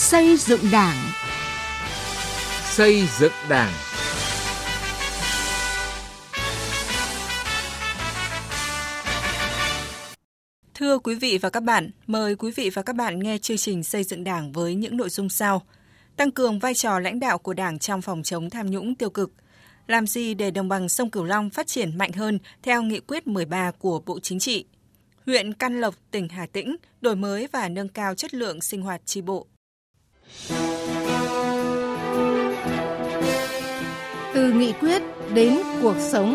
Xây dựng Đảng. Xây dựng Đảng. Thưa quý vị và các bạn, mời quý vị và các bạn nghe chương trình Xây dựng Đảng với những nội dung sau. Tăng cường vai trò lãnh đạo của Đảng trong phòng chống tham nhũng tiêu cực. Làm gì để đồng bằng sông Cửu Long phát triển mạnh hơn theo nghị quyết 13 của Bộ Chính trị? Huyện Căn Lộc, tỉnh Hà Tĩnh đổi mới và nâng cao chất lượng sinh hoạt tri bộ. Từ nghị quyết đến cuộc sống.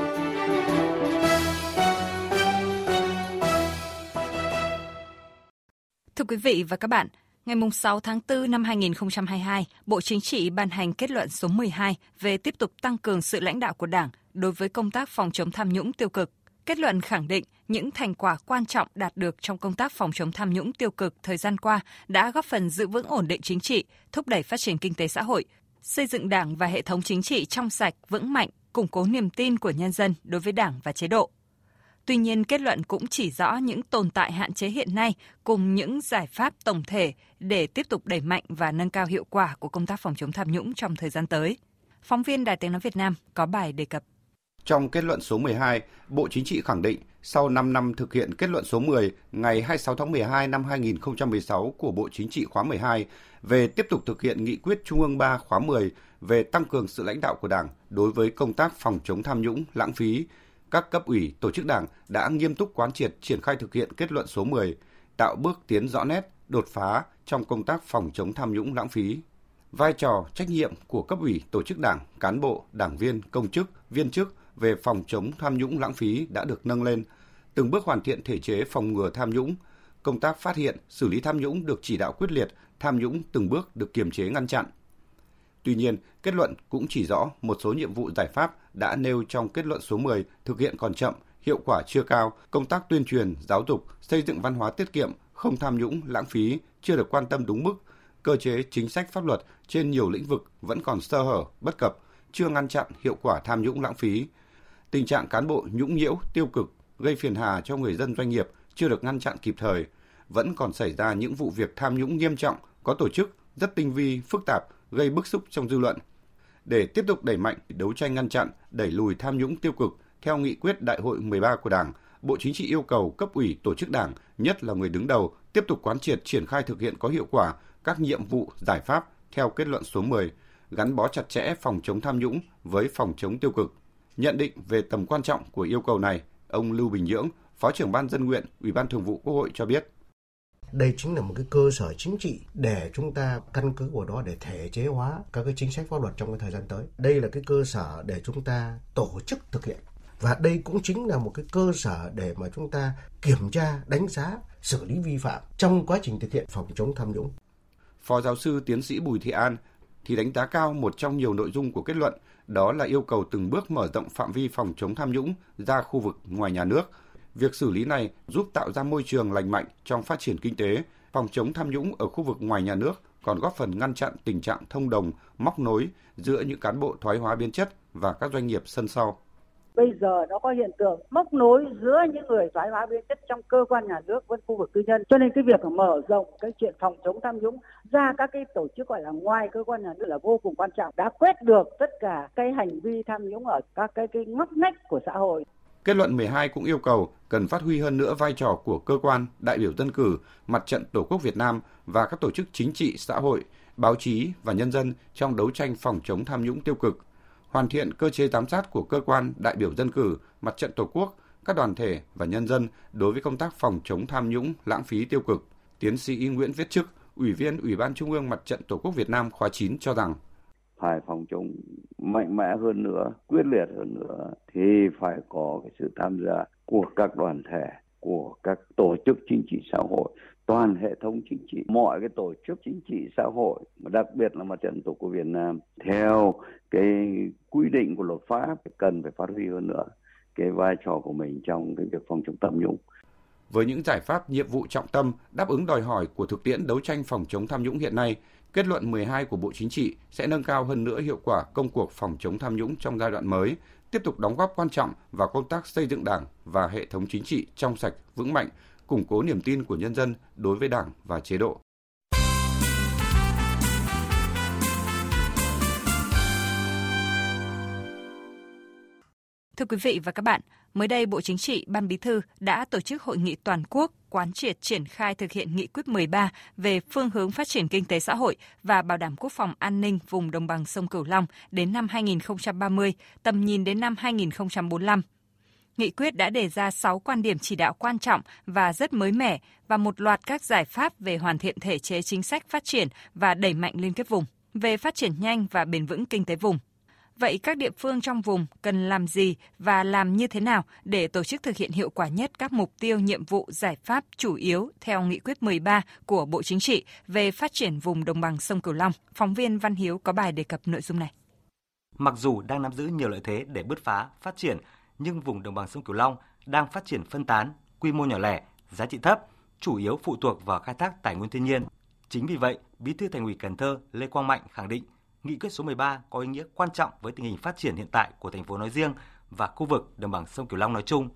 Thưa quý vị và các bạn, ngày 6 tháng 4 năm 2022, Bộ Chính trị ban hành kết luận số 12 về tiếp tục tăng cường sự lãnh đạo của Đảng đối với công tác phòng chống tham nhũng tiêu cực. Kết luận khẳng định những thành quả quan trọng đạt được trong công tác phòng chống tham nhũng tiêu cực thời gian qua đã góp phần giữ vững ổn định chính trị, thúc đẩy phát triển kinh tế xã hội, xây dựng Đảng và hệ thống chính trị trong sạch, vững mạnh, củng cố niềm tin của nhân dân đối với Đảng và chế độ. Tuy nhiên, kết luận cũng chỉ rõ những tồn tại hạn chế hiện nay cùng những giải pháp tổng thể để tiếp tục đẩy mạnh và nâng cao hiệu quả của công tác phòng chống tham nhũng trong thời gian tới. Phóng viên Đài Tiếng Nói Việt Nam có bài đề cập. Trong kết luận số 12, Bộ Chính trị khẳng định sau 5 năm thực hiện kết luận số 10 ngày 26 tháng 12 năm 2016 của Bộ Chính trị khóa 12 về tiếp tục thực hiện nghị quyết Trung ương 3 khóa 10 về tăng cường sự lãnh đạo của Đảng đối với công tác phòng chống tham nhũng, lãng phí, các cấp ủy, tổ chức đảng đã nghiêm túc quán triệt triển khai thực hiện kết luận số 10, tạo bước tiến rõ nét, đột phá trong công tác phòng chống tham nhũng lãng phí. Vai trò, trách nhiệm của cấp ủy, tổ chức đảng, cán bộ, đảng viên, công chức, viên chức về phòng chống tham nhũng lãng phí đã được nâng lên, từng bước hoàn thiện thể chế phòng ngừa tham nhũng, công tác phát hiện, xử lý tham nhũng được chỉ đạo quyết liệt, tham nhũng từng bước được kiềm chế ngăn chặn. Tuy nhiên, kết luận cũng chỉ rõ một số nhiệm vụ giải pháp đã nêu trong kết luận số 10 thực hiện còn chậm, hiệu quả chưa cao, công tác tuyên truyền, giáo dục, xây dựng văn hóa tiết kiệm, không tham nhũng, lãng phí chưa được quan tâm đúng mức, cơ chế chính sách pháp luật trên nhiều lĩnh vực vẫn còn sơ hở, bất cập, chưa ngăn chặn hiệu quả tham nhũng lãng phí. Tình trạng cán bộ nhũng nhiễu, tiêu cực, gây phiền hà cho người dân doanh nghiệp chưa được ngăn chặn kịp thời, vẫn còn xảy ra những vụ việc tham nhũng nghiêm trọng, có tổ chức, rất tinh vi, phức tạp, gây bức xúc trong dư luận. Để tiếp tục đẩy mạnh đấu tranh ngăn chặn, đẩy lùi tham nhũng tiêu cực theo nghị quyết Đại hội 13 của Đảng, Bộ Chính trị yêu cầu cấp ủy tổ chức Đảng, nhất là người đứng đầu, tiếp tục quán triệt triển khai thực hiện có hiệu quả các nhiệm vụ, giải pháp theo kết luận số 10, gắn bó chặt chẽ phòng chống tham nhũng với phòng chống tiêu cực. Nhận định về tầm quan trọng của yêu cầu này, ông Lưu Bình Nhưỡng, Phó trưởng ban dân nguyện, Ủy ban Thường vụ Quốc hội cho biết đây chính là một cái cơ sở chính trị để chúng ta căn cứ vào đó để thể chế hóa các cái chính sách pháp luật trong cái thời gian tới. Đây là cái cơ sở để chúng ta tổ chức thực hiện và đây cũng chính là một cái cơ sở để mà chúng ta kiểm tra, đánh giá, xử lý vi phạm trong quá trình thực hiện phòng chống tham nhũng. Phó giáo sư tiến sĩ Bùi Thị An thì đánh giá cao một trong nhiều nội dung của kết luận, đó là yêu cầu từng bước mở rộng phạm vi phòng chống tham nhũng ra khu vực ngoài nhà nước – Việc xử lý này giúp tạo ra môi trường lành mạnh trong phát triển kinh tế, phòng chống tham nhũng ở khu vực ngoài nhà nước còn góp phần ngăn chặn tình trạng thông đồng, móc nối giữa những cán bộ thoái hóa biến chất và các doanh nghiệp sân sau. Bây giờ nó có hiện tượng móc nối giữa những người thoái hóa biến chất trong cơ quan nhà nước với khu vực tư nhân. Cho nên cái việc mở rộng cái chuyện phòng chống tham nhũng ra các cái tổ chức gọi là ngoài cơ quan nhà nước là vô cùng quan trọng. Đã quét được tất cả cái hành vi tham nhũng ở các cái cái ngóc ngách của xã hội. Kết luận 12 cũng yêu cầu cần phát huy hơn nữa vai trò của cơ quan, đại biểu dân cử, mặt trận Tổ quốc Việt Nam và các tổ chức chính trị, xã hội, báo chí và nhân dân trong đấu tranh phòng chống tham nhũng tiêu cực, hoàn thiện cơ chế giám sát của cơ quan, đại biểu dân cử, mặt trận Tổ quốc, các đoàn thể và nhân dân đối với công tác phòng chống tham nhũng, lãng phí tiêu cực. Tiến sĩ Nguyễn Viết Chức, Ủy viên Ủy ban Trung ương Mặt trận Tổ quốc Việt Nam khóa 9 cho rằng phải phòng chống mạnh mẽ hơn nữa, quyết liệt hơn nữa thì phải có cái sự tham gia của các đoàn thể, của các tổ chức chính trị xã hội, toàn hệ thống chính trị, mọi cái tổ chức chính trị xã hội, đặc biệt là mặt trận tổ quốc Việt Nam theo cái quy định của luật pháp cần phải phát huy hơn nữa cái vai trò của mình trong cái việc phòng chống tham nhũng. Với những giải pháp nhiệm vụ trọng tâm đáp ứng đòi hỏi của thực tiễn đấu tranh phòng chống tham nhũng hiện nay, kết luận 12 của Bộ Chính trị sẽ nâng cao hơn nữa hiệu quả công cuộc phòng chống tham nhũng trong giai đoạn mới, tiếp tục đóng góp quan trọng vào công tác xây dựng Đảng và hệ thống chính trị trong sạch, vững mạnh, củng cố niềm tin của nhân dân đối với Đảng và chế độ. Thưa quý vị và các bạn, mới đây Bộ Chính trị, Ban Bí thư đã tổ chức hội nghị toàn quốc quán triệt triển khai thực hiện nghị quyết 13 về phương hướng phát triển kinh tế xã hội và bảo đảm quốc phòng an ninh vùng đồng bằng sông Cửu Long đến năm 2030, tầm nhìn đến năm 2045. Nghị quyết đã đề ra 6 quan điểm chỉ đạo quan trọng và rất mới mẻ và một loạt các giải pháp về hoàn thiện thể chế chính sách phát triển và đẩy mạnh liên kết vùng, về phát triển nhanh và bền vững kinh tế vùng. Vậy các địa phương trong vùng cần làm gì và làm như thế nào để tổ chức thực hiện hiệu quả nhất các mục tiêu, nhiệm vụ, giải pháp chủ yếu theo nghị quyết 13 của Bộ Chính trị về phát triển vùng đồng bằng sông Cửu Long? Phóng viên Văn Hiếu có bài đề cập nội dung này. Mặc dù đang nắm giữ nhiều lợi thế để bứt phá, phát triển, nhưng vùng đồng bằng sông Cửu Long đang phát triển phân tán, quy mô nhỏ lẻ, giá trị thấp, chủ yếu phụ thuộc vào khai thác tài nguyên thiên nhiên. Chính vì vậy, Bí thư Thành ủy Cần Thơ Lê Quang Mạnh khẳng định Nghị quyết số 13 có ý nghĩa quan trọng với tình hình phát triển hiện tại của thành phố nói riêng và khu vực đồng bằng sông Cửu Long nói chung.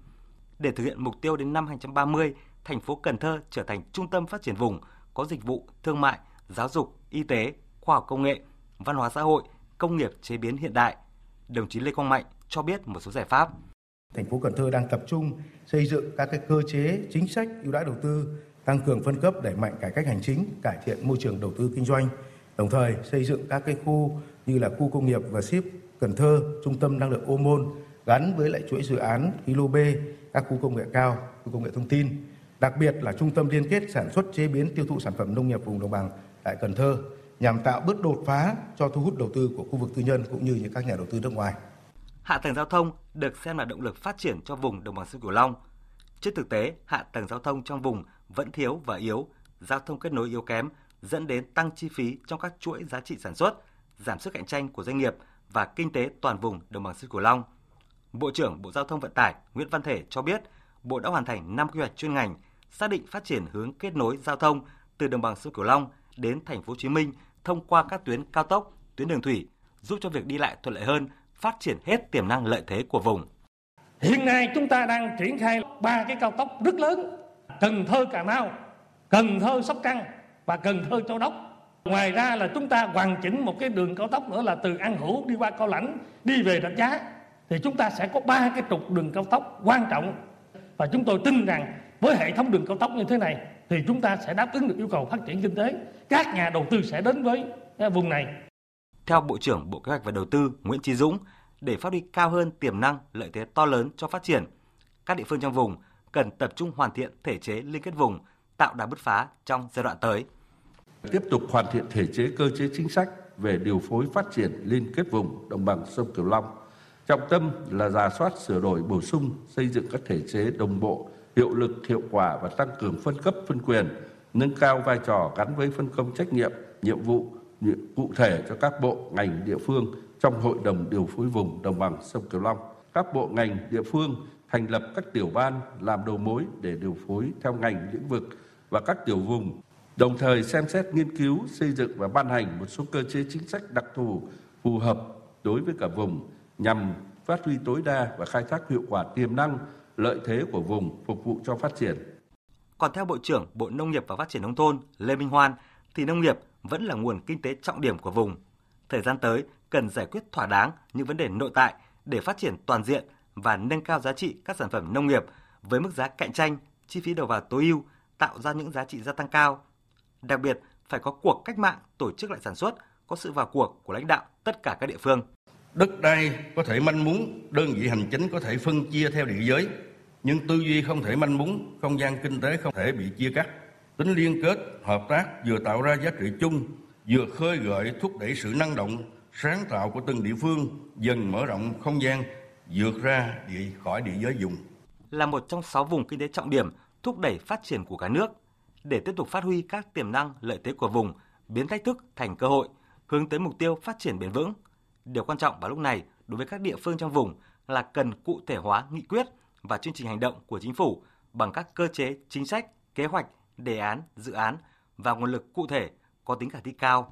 Để thực hiện mục tiêu đến năm 2030, thành phố Cần Thơ trở thành trung tâm phát triển vùng có dịch vụ, thương mại, giáo dục, y tế, khoa học công nghệ, văn hóa xã hội, công nghiệp chế biến hiện đại. Đồng chí Lê Quang Mạnh cho biết một số giải pháp. Thành phố Cần Thơ đang tập trung xây dựng các cái cơ chế chính sách ưu đãi đầu tư, tăng cường phân cấp đẩy mạnh cải cách hành chính, cải thiện môi trường đầu tư kinh doanh, đồng thời xây dựng các cái khu như là khu công nghiệp và ship Cần Thơ, trung tâm năng lượng ô môn gắn với lại chuỗi dự án Hilo B, các khu công nghệ cao, khu công nghệ thông tin, đặc biệt là trung tâm liên kết sản xuất chế biến tiêu thụ sản phẩm nông nghiệp vùng đồng bằng tại Cần Thơ nhằm tạo bước đột phá cho thu hút đầu tư của khu vực tư nhân cũng như những các nhà đầu tư nước ngoài. Hạ tầng giao thông được xem là động lực phát triển cho vùng đồng bằng sông Cửu Long. Trên thực tế, hạ tầng giao thông trong vùng vẫn thiếu và yếu, giao thông kết nối yếu kém dẫn đến tăng chi phí trong các chuỗi giá trị sản xuất, giảm sức cạnh tranh của doanh nghiệp và kinh tế toàn vùng đồng bằng sông Cửu Long. Bộ trưởng Bộ Giao thông Vận tải Nguyễn Văn Thể cho biết, Bộ đã hoàn thành 5 quy hoạch chuyên ngành, xác định phát triển hướng kết nối giao thông từ đồng bằng sông Cửu Long đến thành phố Hồ Chí Minh thông qua các tuyến cao tốc, tuyến đường thủy, giúp cho việc đi lại thuận lợi hơn, phát triển hết tiềm năng lợi thế của vùng. Hiện nay chúng ta đang triển khai ba cái cao tốc rất lớn, Cần Thơ Cà Mau, Cần Thơ Sóc Trăng và Cần Thơ Châu Đốc. Ngoài ra là chúng ta hoàn chỉnh một cái đường cao tốc nữa là từ An Hữu đi qua Cao Lãnh đi về Rạch Giá thì chúng ta sẽ có ba cái trục đường cao tốc quan trọng và chúng tôi tin rằng với hệ thống đường cao tốc như thế này thì chúng ta sẽ đáp ứng được yêu cầu phát triển kinh tế các nhà đầu tư sẽ đến với eh, vùng này theo Bộ trưởng Bộ Kế hoạch và Đầu tư Nguyễn Chí Dũng để phát huy cao hơn tiềm năng lợi thế to lớn cho phát triển các địa phương trong vùng cần tập trung hoàn thiện thể chế liên kết vùng tạo đà bứt phá trong giai đoạn tới tiếp tục hoàn thiện thể chế cơ chế chính sách về điều phối phát triển liên kết vùng đồng bằng sông Cửu Long. Trọng tâm là giả soát sửa đổi bổ sung xây dựng các thể chế đồng bộ, hiệu lực, hiệu quả và tăng cường phân cấp phân quyền, nâng cao vai trò gắn với phân công trách nhiệm, nhiệm vụ cụ thể cho các bộ ngành địa phương trong hội đồng điều phối vùng đồng bằng sông Cửu Long. Các bộ ngành địa phương thành lập các tiểu ban làm đầu mối để điều phối theo ngành lĩnh vực và các tiểu vùng đồng thời xem xét nghiên cứu, xây dựng và ban hành một số cơ chế chính sách đặc thù phù hợp đối với cả vùng nhằm phát huy tối đa và khai thác hiệu quả tiềm năng, lợi thế của vùng phục vụ cho phát triển. Còn theo Bộ trưởng Bộ Nông nghiệp và Phát triển Nông thôn Lê Minh Hoan, thì nông nghiệp vẫn là nguồn kinh tế trọng điểm của vùng. Thời gian tới cần giải quyết thỏa đáng những vấn đề nội tại để phát triển toàn diện và nâng cao giá trị các sản phẩm nông nghiệp với mức giá cạnh tranh, chi phí đầu vào tối ưu, tạo ra những giá trị gia tăng cao Đặc biệt, phải có cuộc cách mạng tổ chức lại sản xuất, có sự vào cuộc của lãnh đạo tất cả các địa phương. Đất đai có thể manh mún, đơn vị hành chính có thể phân chia theo địa giới, nhưng tư duy không thể manh mún, không gian kinh tế không thể bị chia cắt. Tính liên kết, hợp tác vừa tạo ra giá trị chung, vừa khơi gợi thúc đẩy sự năng động, sáng tạo của từng địa phương, dần mở rộng không gian, vượt ra địa khỏi địa giới dùng. Là một trong sáu vùng kinh tế trọng điểm thúc đẩy phát triển của cả nước, để tiếp tục phát huy các tiềm năng lợi thế của vùng, biến thách thức thành cơ hội, hướng tới mục tiêu phát triển bền vững. Điều quan trọng vào lúc này đối với các địa phương trong vùng là cần cụ thể hóa nghị quyết và chương trình hành động của chính phủ bằng các cơ chế, chính sách, kế hoạch, đề án, dự án và nguồn lực cụ thể có tính khả thi cao.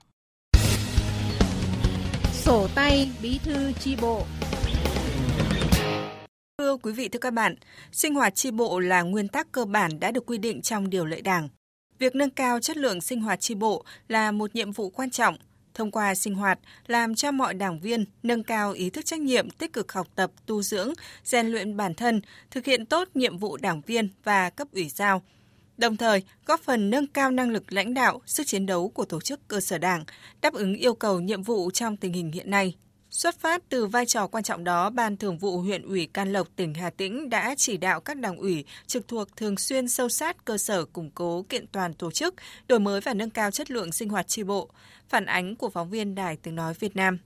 Sổ tay bí thư chi bộ Thưa quý vị thưa các bạn, sinh hoạt chi bộ là nguyên tắc cơ bản đã được quy định trong điều lệ Đảng. Việc nâng cao chất lượng sinh hoạt chi bộ là một nhiệm vụ quan trọng, thông qua sinh hoạt làm cho mọi đảng viên nâng cao ý thức trách nhiệm, tích cực học tập, tu dưỡng, rèn luyện bản thân, thực hiện tốt nhiệm vụ đảng viên và cấp ủy giao. Đồng thời, góp phần nâng cao năng lực lãnh đạo, sức chiến đấu của tổ chức cơ sở đảng, đáp ứng yêu cầu nhiệm vụ trong tình hình hiện nay. Xuất phát từ vai trò quan trọng đó, Ban Thường vụ huyện ủy Can Lộc, tỉnh Hà Tĩnh đã chỉ đạo các đảng ủy trực thuộc thường xuyên sâu sát cơ sở củng cố kiện toàn tổ chức, đổi mới và nâng cao chất lượng sinh hoạt tri bộ. Phản ánh của phóng viên Đài Tiếng Nói Việt Nam.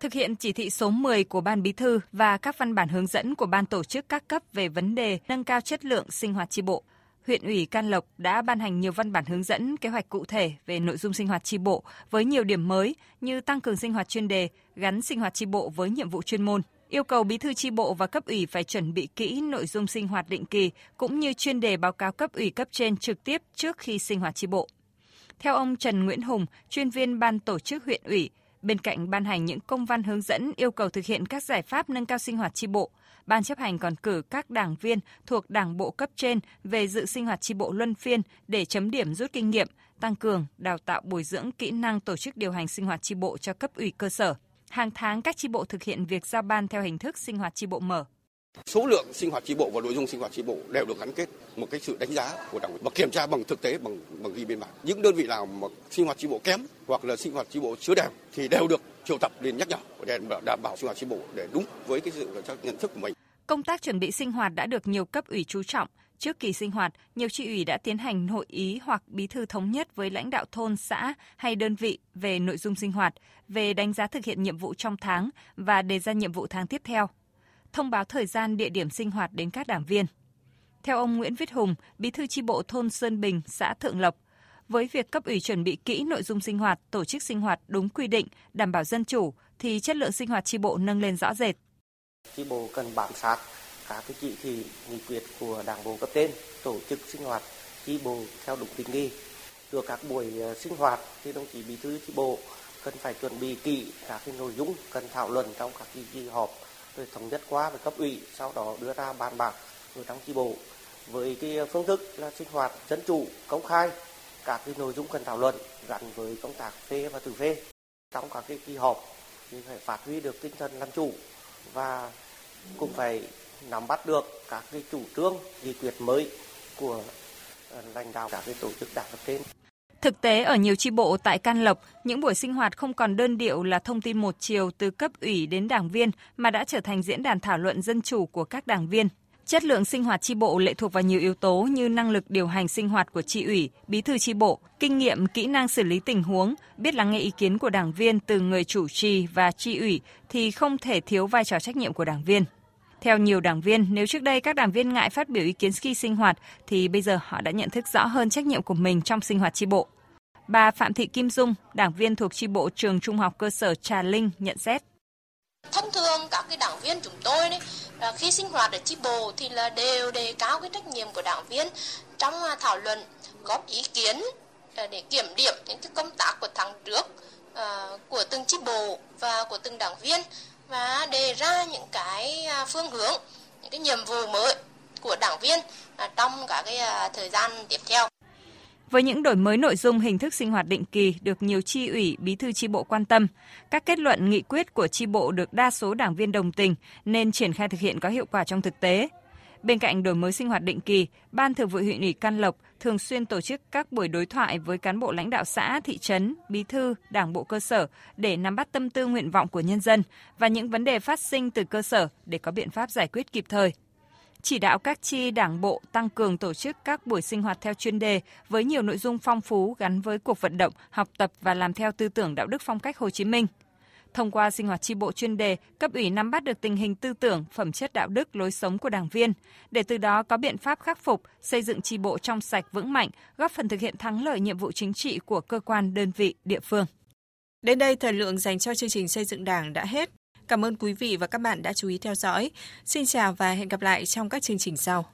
Thực hiện chỉ thị số 10 của Ban Bí thư và các văn bản hướng dẫn của Ban tổ chức các cấp về vấn đề nâng cao chất lượng sinh hoạt tri bộ, huyện ủy Can Lộc đã ban hành nhiều văn bản hướng dẫn kế hoạch cụ thể về nội dung sinh hoạt tri bộ với nhiều điểm mới như tăng cường sinh hoạt chuyên đề, gắn sinh hoạt tri bộ với nhiệm vụ chuyên môn, yêu cầu bí thư tri bộ và cấp ủy phải chuẩn bị kỹ nội dung sinh hoạt định kỳ cũng như chuyên đề báo cáo cấp ủy cấp trên trực tiếp trước khi sinh hoạt tri bộ. Theo ông Trần Nguyễn Hùng, chuyên viên ban tổ chức huyện ủy, bên cạnh ban hành những công văn hướng dẫn yêu cầu thực hiện các giải pháp nâng cao sinh hoạt tri bộ, Ban chấp hành còn cử các đảng viên thuộc đảng bộ cấp trên về dự sinh hoạt tri bộ luân phiên để chấm điểm rút kinh nghiệm, tăng cường, đào tạo bồi dưỡng kỹ năng tổ chức điều hành sinh hoạt tri bộ cho cấp ủy cơ sở. Hàng tháng các tri bộ thực hiện việc giao ban theo hình thức sinh hoạt tri bộ mở. Số lượng sinh hoạt tri bộ và nội dung sinh hoạt tri bộ đều được gắn kết một cái sự đánh giá của đảng và kiểm tra bằng thực tế bằng bằng ghi biên bản. Những đơn vị nào mà sinh hoạt tri bộ kém hoặc là sinh hoạt tri bộ chưa đẹp thì đều được triệu tập lên nhắc nhở để đảm bảo sinh hoạt tri bộ để đúng với cái sự nhận thức của mình. Công tác chuẩn bị sinh hoạt đã được nhiều cấp ủy chú trọng. Trước kỳ sinh hoạt, nhiều tri ủy đã tiến hành hội ý hoặc bí thư thống nhất với lãnh đạo thôn, xã hay đơn vị về nội dung sinh hoạt, về đánh giá thực hiện nhiệm vụ trong tháng và đề ra nhiệm vụ tháng tiếp theo. Thông báo thời gian địa điểm sinh hoạt đến các đảng viên. Theo ông Nguyễn Viết Hùng, bí thư tri bộ thôn Sơn Bình, xã Thượng Lộc, với việc cấp ủy chuẩn bị kỹ nội dung sinh hoạt, tổ chức sinh hoạt đúng quy định, đảm bảo dân chủ, thì chất lượng sinh hoạt tri bộ nâng lên rõ rệt. Chi bộ cần bám sát các cái chỉ thị nghị quyết của đảng bộ cấp trên tổ chức sinh hoạt chi bộ theo đúng tình nghi. Rồi các buổi ờ, sinh hoạt thì đồng chí bí thư chi bộ cần phải chuẩn bị kỹ các cái nội dung cần thảo luận trong các kỳ, kỳ họp rồi thống nhất qua với cấp ủy sau đó đưa ra bàn bạc ở trong chi bộ với cái phương thức là sinh hoạt dân chủ công khai các cái nội dung cần thảo luận gắn với công tác phê và từ phê. Trong các cái kỳ họp thì phải phát huy được tinh thần làm chủ và cũng phải nắm bắt được các cái chủ trương nghị quyết mới của ờ, lãnh đạo các cái tổ chức đảng cấp trên. Thực tế ở nhiều chi bộ tại Can Lộc, những buổi sinh hoạt không còn đơn điệu là thông tin một chiều từ cấp ủy đến đảng viên mà đã trở thành diễn đàn thảo luận dân chủ của các đảng viên. Chất lượng sinh hoạt chi bộ lệ thuộc vào nhiều yếu tố như năng lực điều hành sinh hoạt của chi ủy, bí thư chi bộ, kinh nghiệm, kỹ năng xử lý tình huống, biết lắng nghe ý kiến của đảng viên từ người chủ trì và chi ủy thì không thể thiếu vai trò trách nhiệm của đảng viên. Theo nhiều đảng viên, nếu trước đây các đảng viên ngại phát biểu ý kiến khi sinh hoạt thì bây giờ họ đã nhận thức rõ hơn trách nhiệm của mình trong sinh hoạt chi bộ. Bà Phạm Thị Kim Dung, đảng viên thuộc chi bộ trường Trung học cơ sở Trà Linh nhận xét. Thông thường các cái đảng viên chúng tôi đấy, à, khi sinh hoạt ở chi bộ thì là đều đề cao cái trách nhiệm của đảng viên trong à, thảo luận, góp ý kiến à, để kiểm điểm những cái công tác của tháng trước của từng chi bộ và của từng đảng viên và đề ra những cái phương hướng, những cái nhiệm vụ mới của đảng viên trong cả cái thời gian tiếp theo. Với những đổi mới nội dung hình thức sinh hoạt định kỳ được nhiều chi ủy, bí thư chi bộ quan tâm, các kết luận nghị quyết của chi bộ được đa số đảng viên đồng tình nên triển khai thực hiện có hiệu quả trong thực tế. Bên cạnh đổi mới sinh hoạt định kỳ, Ban Thường vụ huyện ủy Can Lộc thường xuyên tổ chức các buổi đối thoại với cán bộ lãnh đạo xã, thị trấn, bí thư, đảng bộ cơ sở để nắm bắt tâm tư nguyện vọng của nhân dân và những vấn đề phát sinh từ cơ sở để có biện pháp giải quyết kịp thời chỉ đạo các chi đảng bộ tăng cường tổ chức các buổi sinh hoạt theo chuyên đề với nhiều nội dung phong phú gắn với cuộc vận động, học tập và làm theo tư tưởng đạo đức phong cách Hồ Chí Minh. Thông qua sinh hoạt chi bộ chuyên đề, cấp ủy nắm bắt được tình hình tư tưởng, phẩm chất đạo đức, lối sống của đảng viên, để từ đó có biện pháp khắc phục, xây dựng chi bộ trong sạch vững mạnh, góp phần thực hiện thắng lợi nhiệm vụ chính trị của cơ quan, đơn vị, địa phương. Đến đây thời lượng dành cho chương trình xây dựng Đảng đã hết. Cảm ơn quý vị và các bạn đã chú ý theo dõi. Xin chào và hẹn gặp lại trong các chương trình sau.